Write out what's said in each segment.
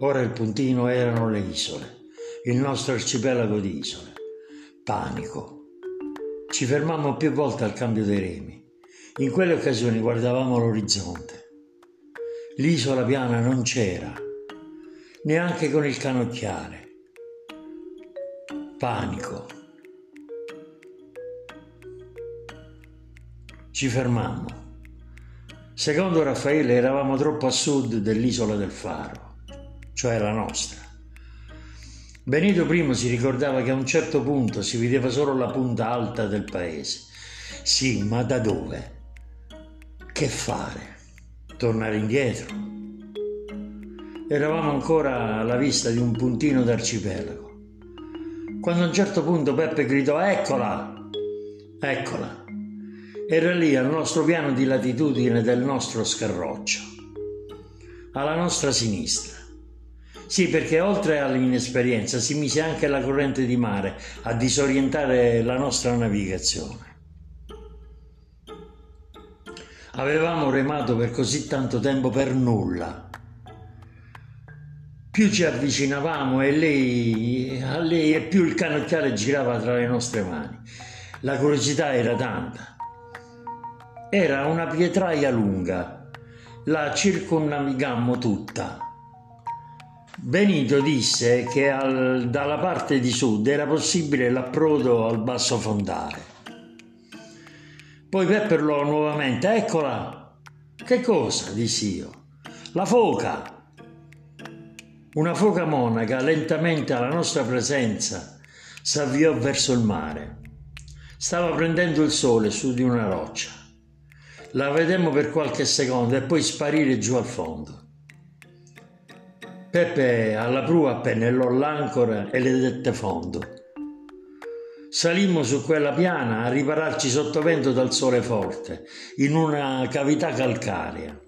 Ora il puntino erano le isole, il nostro arcipelago di isole. Panico. Ci fermammo più volte al cambio dei remi. In quelle occasioni guardavamo l'orizzonte. L'isola piana non c'era, neanche con il canocchiale. Panico. Ci fermammo. Secondo Raffaele eravamo troppo a sud dell'isola del Faro, cioè la nostra. Benito I si ricordava che a un certo punto si vedeva solo la punta alta del paese. Sì, ma da dove? Che fare? Tornare indietro? Eravamo ancora alla vista di un puntino d'arcipelago. Quando a un certo punto Peppe gridò Eccola! Eccola! Era lì al nostro piano di latitudine del nostro scarroccio, alla nostra sinistra. Sì, perché oltre all'inesperienza si mise anche la corrente di mare a disorientare la nostra navigazione. Avevamo remato per così tanto tempo per nulla. Più ci avvicinavamo e lei, a lei e più il canocchiale girava tra le nostre mani. La curiosità era tanta. Era una pietraia lunga, la circonnavigammo tutta Benito disse che al, dalla parte di sud era possibile l'approdo al basso fondale. Poi pepperlò nuovamente, eccola. Che cosa? dissi io. La foca. Una foca monaca lentamente alla nostra presenza s'avviò verso il mare. Stava prendendo il sole su di una roccia. La vedemmo per qualche secondo e poi sparire giù al fondo. Peppe alla prua pennellò l'ancora e le dette fondo. Salimmo su quella piana a ripararci sotto vento dal sole forte, in una cavità calcarea.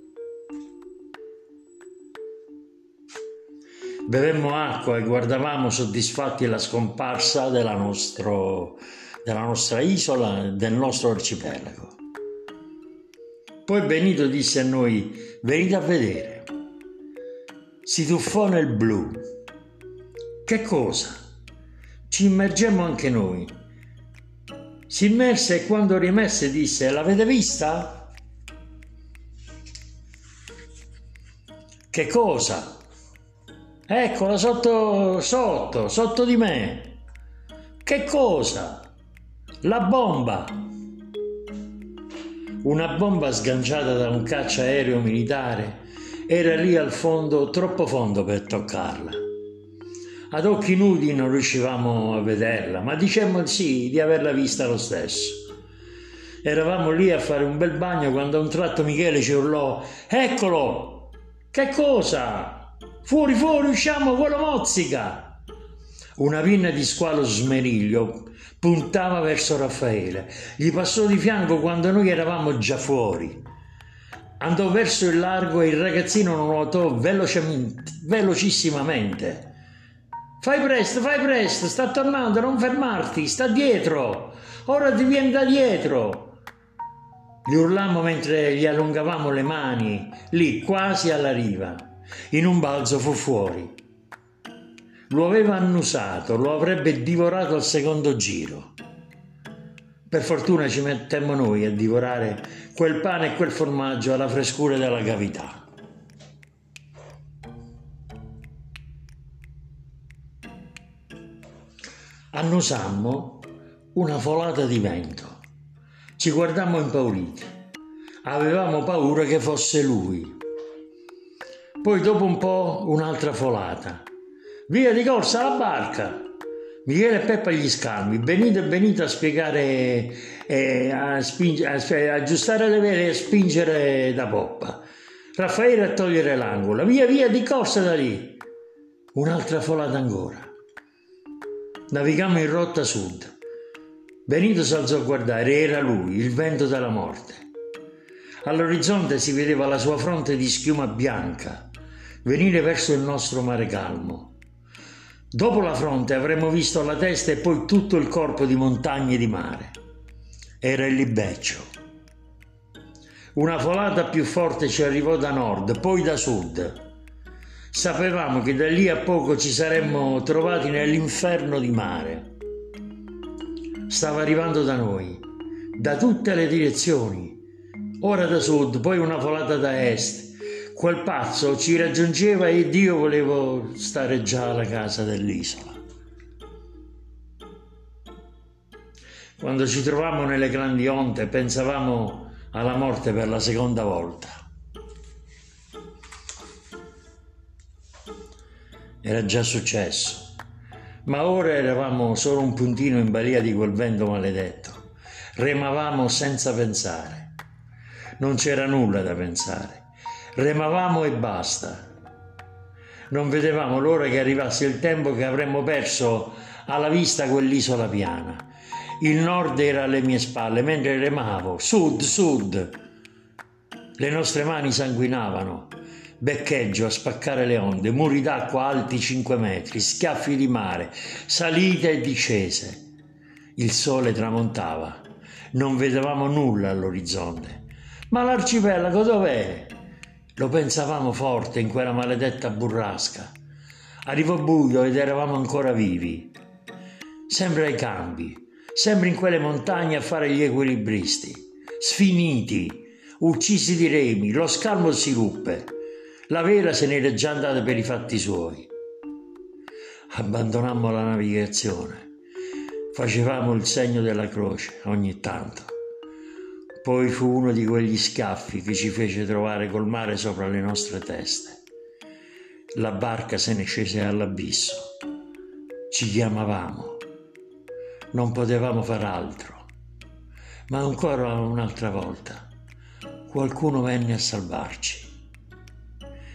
Bevemmo acqua e guardavamo soddisfatti la scomparsa della, nostro, della nostra isola, del nostro arcipelago. Poi Benito disse a noi, venite a vedere si tuffò nel blu. Che cosa? Ci immergemmo anche noi. Si immerse e quando rimesse disse: L'avete vista? Che cosa? Eccola sotto, sotto, sotto di me. Che cosa? La bomba. Una bomba sganciata da un caccia aereo militare era lì al fondo, troppo fondo per toccarla. Ad occhi nudi non riuscivamo a vederla, ma dicemmo sì di averla vista lo stesso. Eravamo lì a fare un bel bagno quando a un tratto Michele ci urlò: Eccolo! Che cosa? Fuori, fuori, usciamo, quello mozzica! Una pinna di squalo smeriglio puntava verso Raffaele. Gli passò di fianco quando noi eravamo già fuori. Andò verso il largo e il ragazzino nuotò velocissimamente. Fai presto, fai presto, sta tornando, non fermarti, sta dietro. Ora ti viene da dietro. Gli urlammo mentre gli allungavamo le mani, lì quasi alla riva. In un balzo fu fuori. Lo aveva annusato, lo avrebbe divorato al secondo giro. Per fortuna ci mettemmo noi a divorare quel pane e quel formaggio alla frescura della cavità. Annusammo una folata di vento. Ci guardammo impauriti. Avevamo paura che fosse lui. Poi dopo un po' un'altra folata. Via di corsa la barca! Michele e Peppa gli scambi, Benito e Benito a spiegare, eh, a, spinge, a, a aggiustare le vele e a spingere da poppa. Raffaele a togliere l'angolo, via via di corsa da lì. Un'altra folata ancora. Navigammo in rotta sud. Benito si alzò a guardare, era lui, il vento della morte. All'orizzonte si vedeva la sua fronte di schiuma bianca venire verso il nostro mare calmo. Dopo la fronte avremmo visto la testa e poi tutto il corpo di montagne e di mare. Era il libeccio. Una folata più forte ci arrivò da nord, poi da sud. Sapevamo che da lì a poco ci saremmo trovati nell'inferno di mare. Stava arrivando da noi, da tutte le direzioni, ora da sud, poi una volata da est. Quel pazzo ci raggiungeva ed io volevo stare già alla casa dell'isola. Quando ci trovammo nelle grandi onde pensavamo alla morte per la seconda volta. Era già successo, ma ora eravamo solo un puntino in balia di quel vento maledetto. Remavamo senza pensare non c'era nulla da pensare. Remavamo e basta. Non vedevamo l'ora che arrivasse il tempo che avremmo perso alla vista quell'isola piana. Il nord era alle mie spalle mentre remavo, sud, sud. Le nostre mani sanguinavano, beccheggio a spaccare le onde, muri d'acqua alti 5 metri, schiaffi di mare, salite e discese. Il sole tramontava, non vedevamo nulla all'orizzonte. Ma l'arcipelago dov'è? Lo pensavamo forte in quella maledetta burrasca. Arrivò buio ed eravamo ancora vivi. Sempre ai campi, sempre in quelle montagne a fare gli equilibristi. Sfiniti, uccisi di remi, lo scalmo si ruppe. La vela se n'era già andata per i fatti suoi. Abbandonammo la navigazione. Facevamo il segno della croce ogni tanto. Poi fu uno di quegli scaffi che ci fece trovare col mare sopra le nostre teste. La barca se ne scese all'abisso. Ci chiamavamo. Non potevamo far altro. Ma ancora un'altra volta qualcuno venne a salvarci.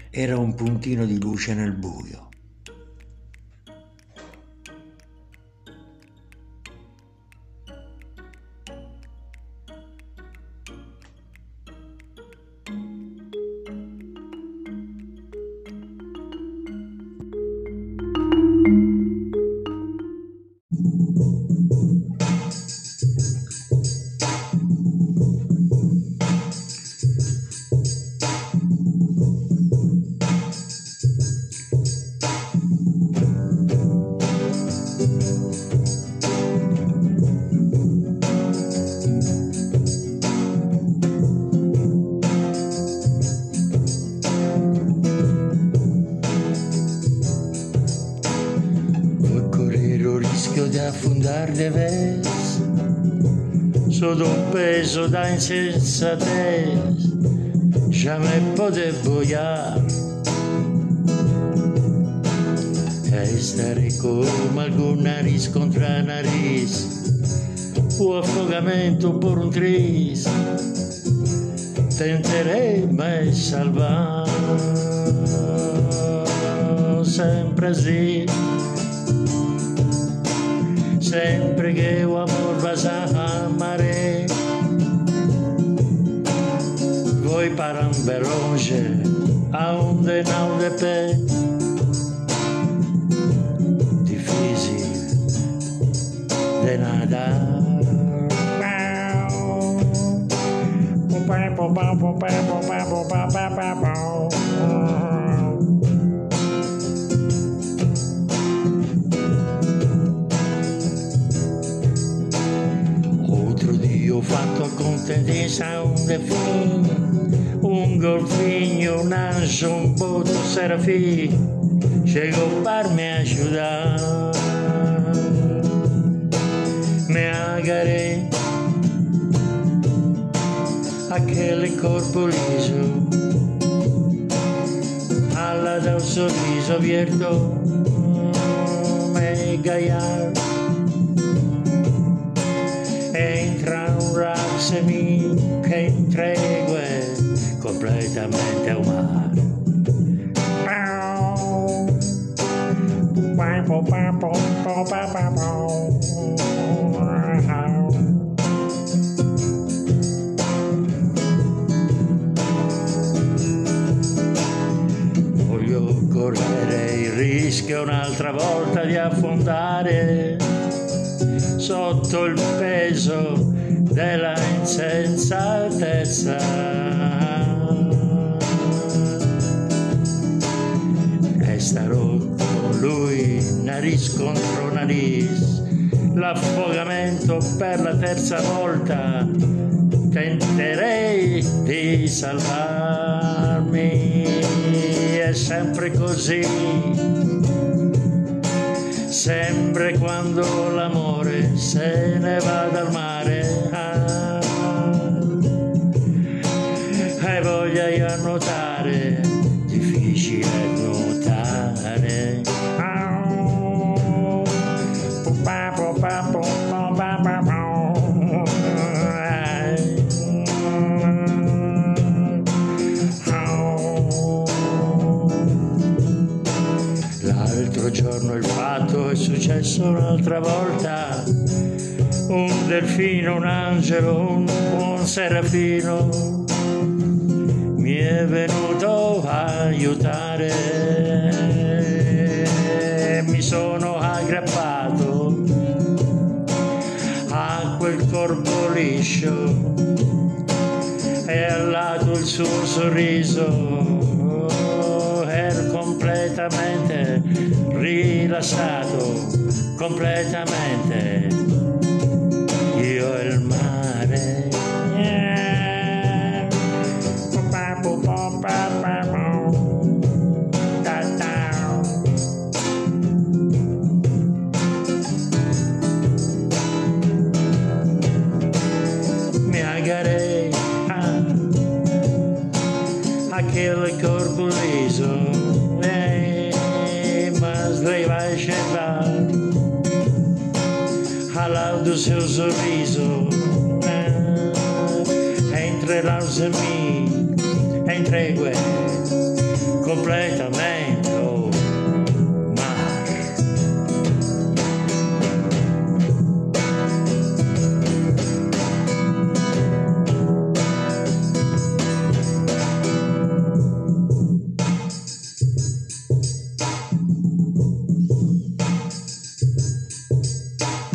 Era un puntino di luce nel buio. Affundar de vez. Sotto un peso da insensatez. Jamais poder boiar e stare come algún nariz contra nariz. O afogamento por un tris. Tenterei mais salvar sempre assim sempre que o amor vas a amaré. Vou para um longe, aonde não de pé. Difícil de nadar. Pau, pau, pau, pau, pau, pau, pau, pau, pau, pau. Tendenza un defin, un golfinho, un anjo, un boto serafim, chegou para me ajudar. Me agarrei aquele corpo liso, alla da un sorriso abierto, me gaiar. Completamente umano. Voglio correre il rischio un'altra volta di affondare sotto il peso della insensatezza. Testa rotto, lui nariz contro nariz, l'affogamento per la terza volta, tenterei di salvarmi, è sempre così, sempre quando l'amore se ne va dal mare. L'altro giorno il fatto è successo un'altra volta. Un delfino, un angelo, un buon serafino mi è venuto a aiutare. Mi sono aggrappato a quel corpo liscio e al lato il suo sorriso completamente rilassato, completamente sorriso, eh, entre nós e mim, entregue completamente.